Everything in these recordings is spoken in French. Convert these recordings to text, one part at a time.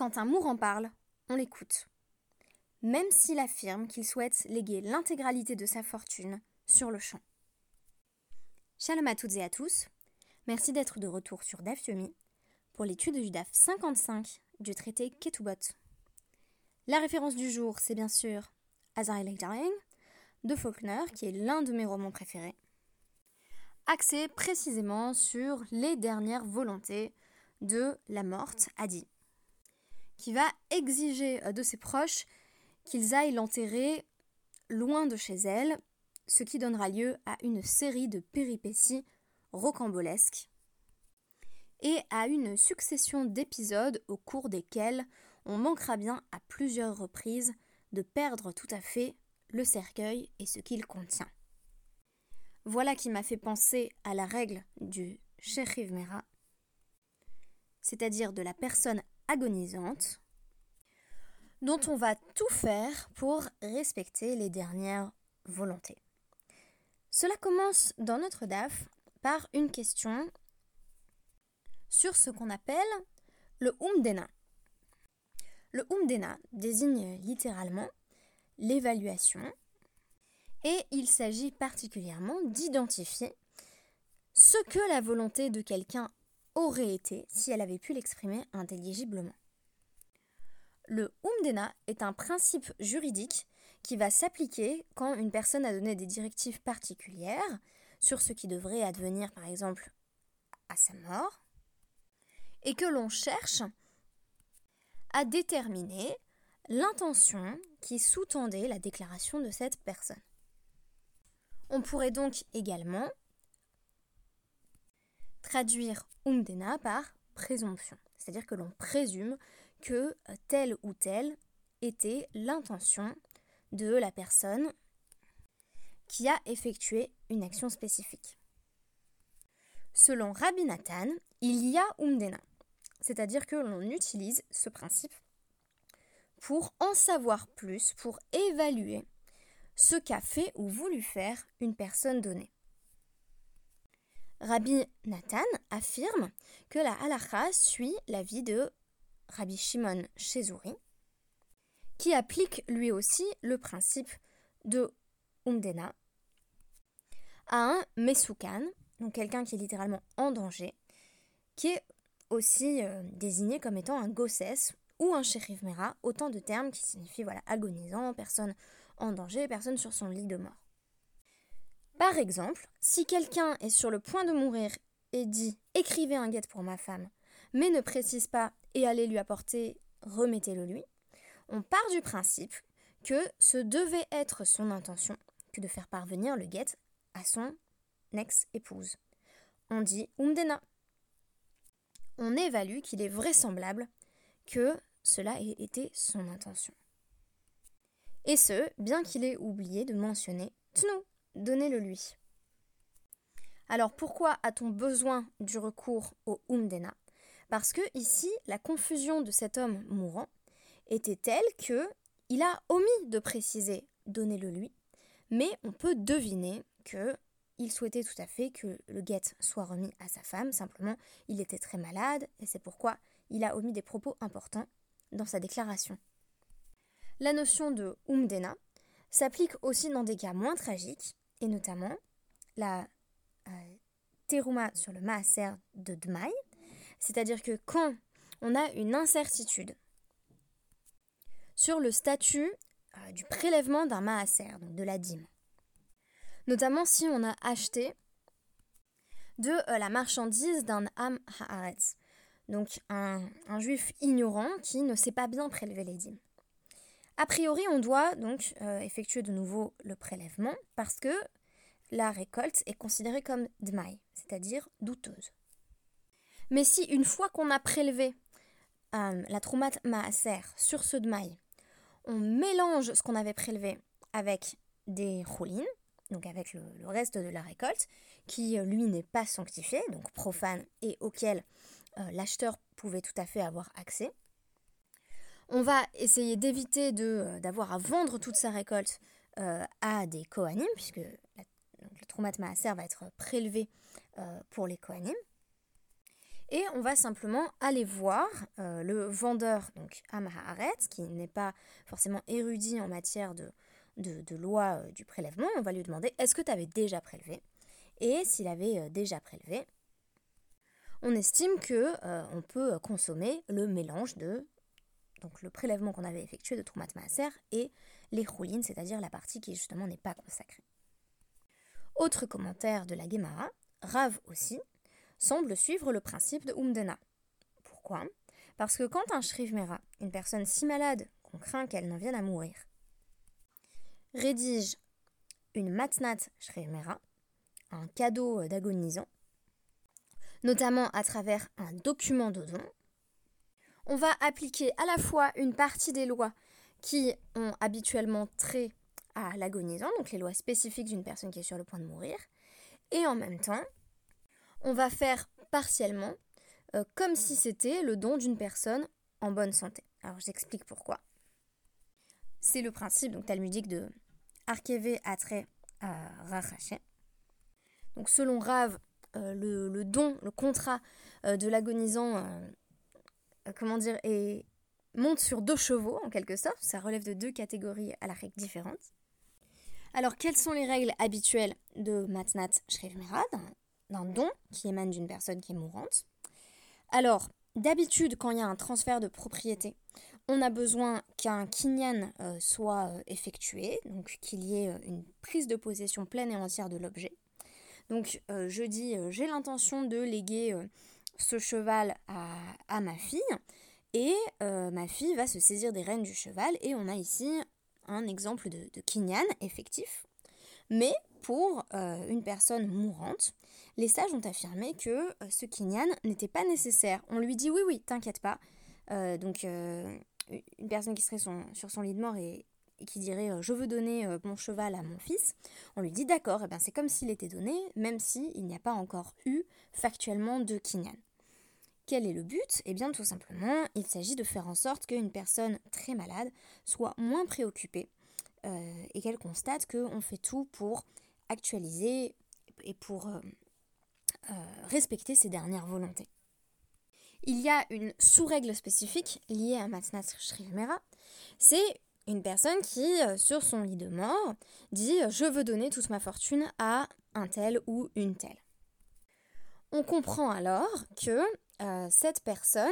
Quand un mourant parle, on l'écoute. Même s'il affirme qu'il souhaite léguer l'intégralité de sa fortune sur le champ. Shalom à toutes et à tous. Merci d'être de retour sur DAF Yomi pour l'étude du DAF 55 du traité Ketubot. La référence du jour, c'est bien sûr Azrael Darling de Faulkner, qui est l'un de mes romans préférés, axé précisément sur les dernières volontés de la morte, Adi, qui va exiger de ses proches qu'ils aillent l'enterrer loin de chez elle, ce qui donnera lieu à une série de péripéties rocambolesques et à une succession d'épisodes au cours desquels on manquera bien à plusieurs reprises de perdre tout à fait le cercueil et ce qu'il contient. Voilà qui m'a fait penser à la règle du Mera, c'est-à-dire de la personne agonisante, dont on va tout faire pour respecter les dernières volontés. Cela commence dans notre DAF par une question sur ce qu'on appelle le Umdena. Le Umdena désigne littéralement l'évaluation et il s'agit particulièrement d'identifier ce que la volonté de quelqu'un aurait été si elle avait pu l'exprimer intelligiblement. Le Umdena est un principe juridique qui va s'appliquer quand une personne a donné des directives particulières sur ce qui devrait advenir par exemple à sa mort et que l'on cherche à déterminer l'intention qui sous-tendait la déclaration de cette personne. On pourrait donc également traduire umdena par présomption, c'est-à-dire que l'on présume que telle ou telle était l'intention de la personne qui a effectué une action spécifique. Selon Rabbi Nathan, il y a umdena, c'est-à-dire que l'on utilise ce principe pour en savoir plus, pour évaluer ce qu'a fait ou voulu faire une personne donnée. Rabbi Nathan affirme que la halacha suit l'avis de Rabbi Shimon Shezouri, qui applique lui aussi le principe de Umdena à un Mesukan, donc quelqu'un qui est littéralement en danger, qui est aussi euh, désigné comme étant un gossès ou un shérif mera, autant de termes qui signifient voilà, agonisant, personne en danger, personne sur son lit de mort. Par exemple, si quelqu'un est sur le point de mourir et dit écrivez un guet pour ma femme, mais ne précise pas et allez lui apporter, remettez-le lui, on part du principe que ce devait être son intention que de faire parvenir le guet à son ex-épouse. On dit umdena. On évalue qu'il est vraisemblable que cela ait été son intention. Et ce, bien qu'il ait oublié de mentionner Tnu, donnez-le lui. Alors pourquoi a-t-on besoin du recours au Umdena? Parce que ici, la confusion de cet homme mourant était telle que il a omis de préciser donnez-le lui, mais on peut deviner que il souhaitait tout à fait que le guet soit remis à sa femme, simplement il était très malade et c'est pourquoi il a omis des propos importants dans sa déclaration. La notion de umdena s'applique aussi dans des cas moins tragiques, et notamment la euh, teruma sur le maaser de Dmaï, c'est-à-dire que quand on a une incertitude sur le statut euh, du prélèvement d'un maaser, donc de la dîme, notamment si on a acheté de euh, la marchandise d'un Am Haaretz, donc un, juif ignorant qui ne sait pas bien prélever les dîmes. A priori, on doit donc euh, effectuer de nouveau le prélèvement parce que la récolte est considérée comme dmaï, c'est-à-dire douteuse. Mais si une fois qu'on a prélevé euh, la troumat maaser sur ce dmaï, on mélange ce qu'on avait prélevé avec des roulines, donc avec le, reste de la récolte, qui euh, lui n'est pas sanctifié, donc profane, et auquel l'acheteur pouvait tout à fait avoir accès, on va essayer d'éviter euh, d'avoir à vendre toute sa récolte euh, à des Kohanim, puisque le Troumat Maaser va être prélevé euh, pour les Kohanim. Et on va simplement aller voir euh, le vendeur, donc Amaharet, qui n'est pas forcément érudit en matière de, de, loi euh, du prélèvement. On va lui demander est-ce que tu avais déjà prélevé? Et s'il avait euh, déjà prélevé, on estime que on peut consommer le mélange de donc le prélèvement qu'on avait effectué de Troumat Maaser et les roulines, c'est-à-dire la partie qui justement n'est pas consacrée. Autre commentaire de la Gemara, Rav aussi, semble suivre le principe de Umdena. Pourquoi? Parce que quand un Shriv Mera, une personne si malade qu'on craint qu'elle n'en vienne à mourir, rédige une matnat Shriv Mera, un cadeau d'agonisant, notamment à travers un document de don, on va appliquer à la fois une partie des lois qui ont habituellement trait à l'agonisant, donc les lois spécifiques d'une personne qui est sur le point de mourir, et en même temps, on va faire partiellement euh, comme si c'était le don d'une personne en bonne santé. Alors j'explique pourquoi. C'est le principe donc talmudique de Arkeve Atre Rachaché. Donc selon Rav, euh, le, don, le contrat euh, de l'agonisant, comment dire, est, monte sur deux chevaux en quelque sorte. Ça relève de deux catégories à la règle différentes. Alors quelles sont les règles habituelles de Matnat Shrev d'un don qui émane d'une personne qui est mourante? Alors, d'habitude, quand il y a un transfert de propriété, on a besoin qu'un kinyan euh, soit euh, effectué, donc qu'il y ait euh, une prise de possession pleine et entière de l'objet. Donc, je dis, j'ai l'intention de léguer ce cheval à, ma fille, et ma fille va se saisir des rênes du cheval, et on a ici un exemple de, de kinyan effectif. Mais pour une personne mourante, les sages ont affirmé que euh, ce kinyan n'était pas nécessaire. On lui dit oui, oui, t'inquiète pas. Euh, donc, euh, une personne qui serait sur son lit de mort et, qui dirait je veux donner mon cheval à mon fils, on lui dit d'accord, eh ben, c'est comme s'il était donné, même s'il n'y a pas encore eu factuellement de kinyan. Quel est le but Eh bien, tout simplement, il s'agit de faire en sorte qu'une personne très malade soit moins préoccupée et qu'elle constate qu'on fait tout pour actualiser et pour euh, respecter ses dernières volontés. Il y a une sous-règle spécifique liée à Matnat Shrivmera, c'est une personne qui, euh, sur son lit de mort, dit Je veux donner toute ma fortune à un tel ou une telle. On comprend alors que euh, cette personne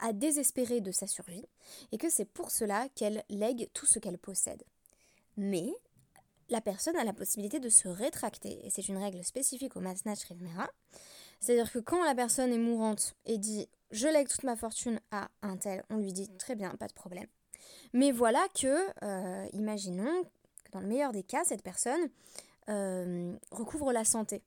a désespéré de sa survie et que c'est pour cela qu'elle lègue tout ce qu'elle possède. Mais la personne a la possibilité de se rétracter. Et c'est une règle spécifique au Masnach Rivmera. C'est-à-dire que quand la personne est mourante et dit je lègue toute ma fortune à un tel, on lui dit très bien, pas de problème. Mais voilà que, euh, imaginons que dans le meilleur des cas, cette personne euh, recouvre la santé.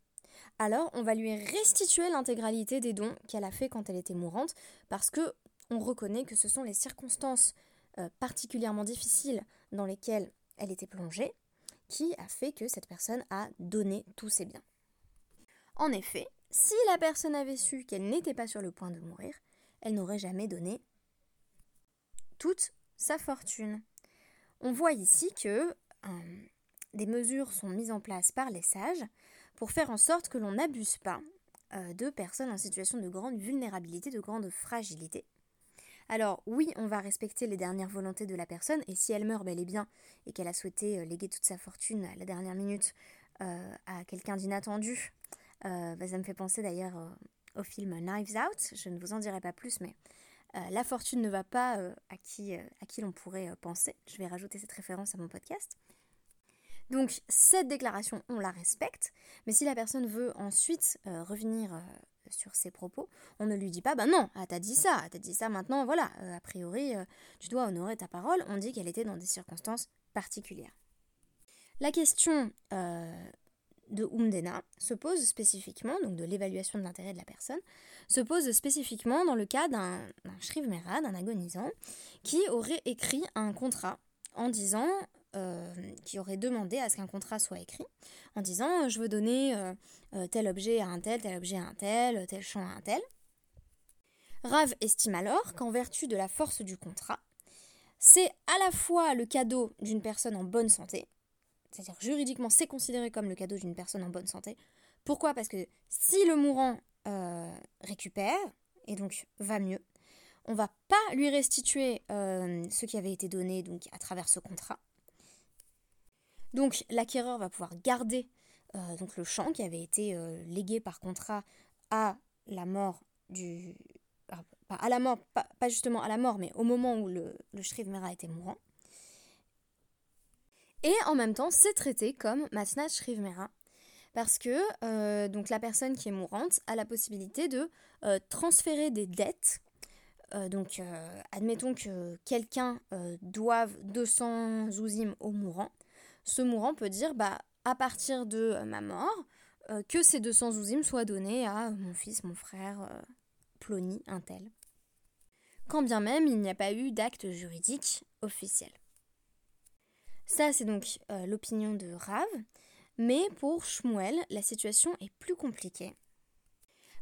Alors, on va lui restituer l'intégralité des dons qu'elle a fait quand elle était mourante, parce que on reconnaît que ce sont les circonstances euh, particulièrement difficiles dans lesquelles elle était plongée, qui a fait que cette personne a donné tous ses biens. En effet, si la personne avait su qu'elle n'était pas sur le point de mourir, elle n'aurait jamais donné toute sa fortune. On voit ici que euh, des mesures sont mises en place par les sages pour faire en sorte que l'on n'abuse pas euh, de personnes en situation de grande vulnérabilité, de grande fragilité, alors oui, on va respecter les dernières volontés de la personne, et si elle meurt bel et bien, et qu'elle a souhaité euh, léguer toute sa fortune à la dernière minute euh, à quelqu'un d'inattendu, bah, ça me fait penser d'ailleurs au film Knives Out, je ne vous en dirai pas plus, mais la fortune ne va pas à qui l'on pourrait penser. Je vais rajouter cette référence à mon podcast. Donc cette déclaration, on la respecte, mais si la personne veut ensuite revenir sur ses propos, on ne lui dit pas, bah non, ah, t'as dit ça, t'as dit ça maintenant, voilà, euh, a priori, euh, tu dois honorer ta parole, on dit qu'elle était dans des circonstances particulières. La question euh, de Umdena se pose spécifiquement, donc de l'évaluation de l'intérêt de la personne, se pose spécifiquement dans le cas d'un Shriv Mera, d'un agonisant, qui aurait écrit un contrat en disant euh, qui aurait demandé à ce qu'un contrat soit écrit en disant je veux donner euh, euh, tel objet à un tel, tel objet à un tel, tel champ à un tel. Rav estime alors qu'en vertu de la force du contrat, c'est à la fois le cadeau d'une personne en bonne santé, c'est-à-dire juridiquement c'est considéré comme le cadeau d'une personne en bonne santé. Pourquoi? Parce que si le mourant euh, récupère et donc va mieux. On va pas lui restituer euh, ce qui avait été donné donc à travers ce contrat. Donc l'acquéreur va pouvoir garder euh, donc le champ qui avait été légué par contrat à la mort du pas à la mort pas, justement à la mort mais au moment où le, le était mourant. Et en même temps, c'est traité comme Matnat Shrivmera parce que euh, donc la personne qui est mourante a la possibilité de euh, transférer des dettes. Euh, donc, admettons que quelqu'un doive 200 zouzim au mourant. Ce mourant peut dire, bah, à partir de ma mort, que ces 200 zouzim soient donnés à mon fils, mon frère, Plony, un tel. Quand bien même il n'y a pas eu d'acte juridique officiel. Ça, c'est donc l'opinion de Rav. Mais pour Shmuel, la situation est plus compliquée.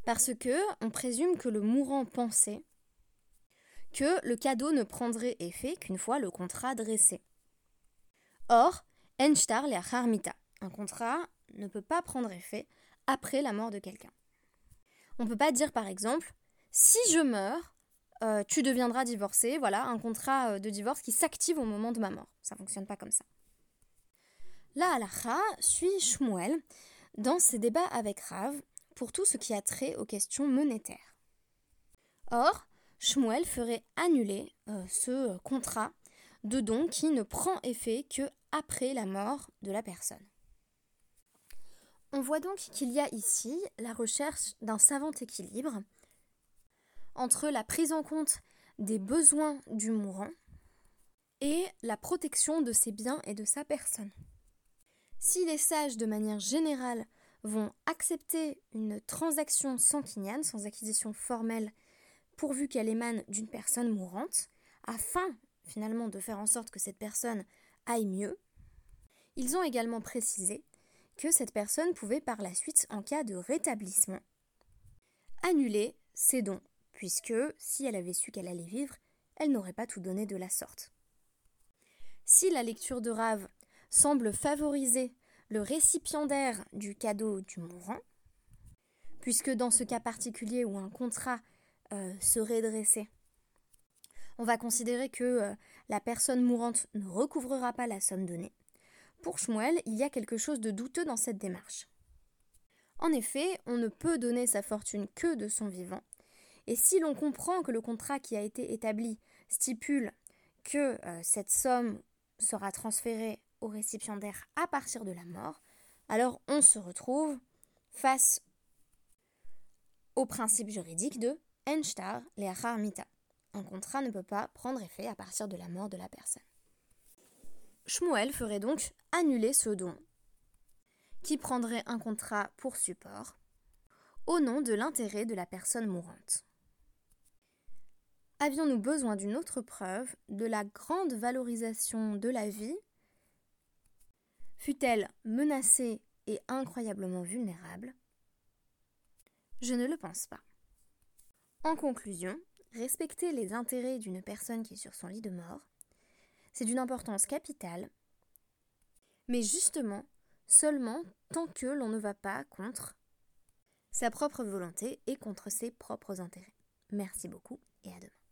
Parce que on présume que le mourant pensait que le cadeau ne prendrait effet qu'une fois le contrat dressé. Or, Enshtar le Harmita, un contrat ne peut pas prendre effet après la mort de quelqu'un. On ne peut pas dire par exemple, si je meurs, euh, tu deviendras divorcé, voilà, un contrat euh, de divorce qui s'active au moment de ma mort. Ça ne fonctionne pas comme ça. La halacha suit Shmuel dans ses débats avec Rav pour tout ce qui a trait aux questions monétaires. Or, Shmuel ferait annuler euh, ce contrat de don qui ne prend effet que après la mort de la personne. On voit donc qu'il y a ici la recherche d'un savant équilibre entre la prise en compte des besoins du mourant et la protection de ses biens et de sa personne. Si les sages, de manière générale, vont accepter une transaction sanguinienne, sans acquisition formelle, pourvu qu'elle émane d'une personne mourante, afin finalement de faire en sorte que cette personne aille mieux, ils ont également précisé que cette personne pouvait par la suite, en cas de rétablissement, annuler ses dons, puisque si elle avait su qu'elle allait vivre, elle n'aurait pas tout donné de la sorte. Si la lecture de Rave semble favoriser le récipiendaire du cadeau du mourant, puisque dans ce cas particulier où un contrat euh, serait dressé, on va considérer que euh, la personne mourante ne recouvrera pas la somme donnée. Pour Shmuel, il y a quelque chose de douteux dans cette démarche. En effet, on ne peut donner sa fortune que de son vivant, et si l'on comprend que le contrat qui a été établi stipule que euh, cette somme sera transférée au récipiendaire à partir de la mort, alors on se retrouve face au principe juridique de Enshtar leachar mita. Un contrat ne peut pas prendre effet à partir de la mort de la personne. Shmuel ferait donc annuler ce don, qui prendrait un contrat pour support, au nom de l'intérêt de la personne mourante. Avions-nous besoin d'une autre preuve de la grande valorisation de la vie? Fut-elle menacée et incroyablement vulnérable? Je ne le pense pas. En conclusion, respecter les intérêts d'une personne qui est sur son lit de mort, c'est d'une importance capitale, mais justement seulement tant que l'on ne va pas contre sa propre volonté et contre ses propres intérêts. Merci beaucoup et à demain.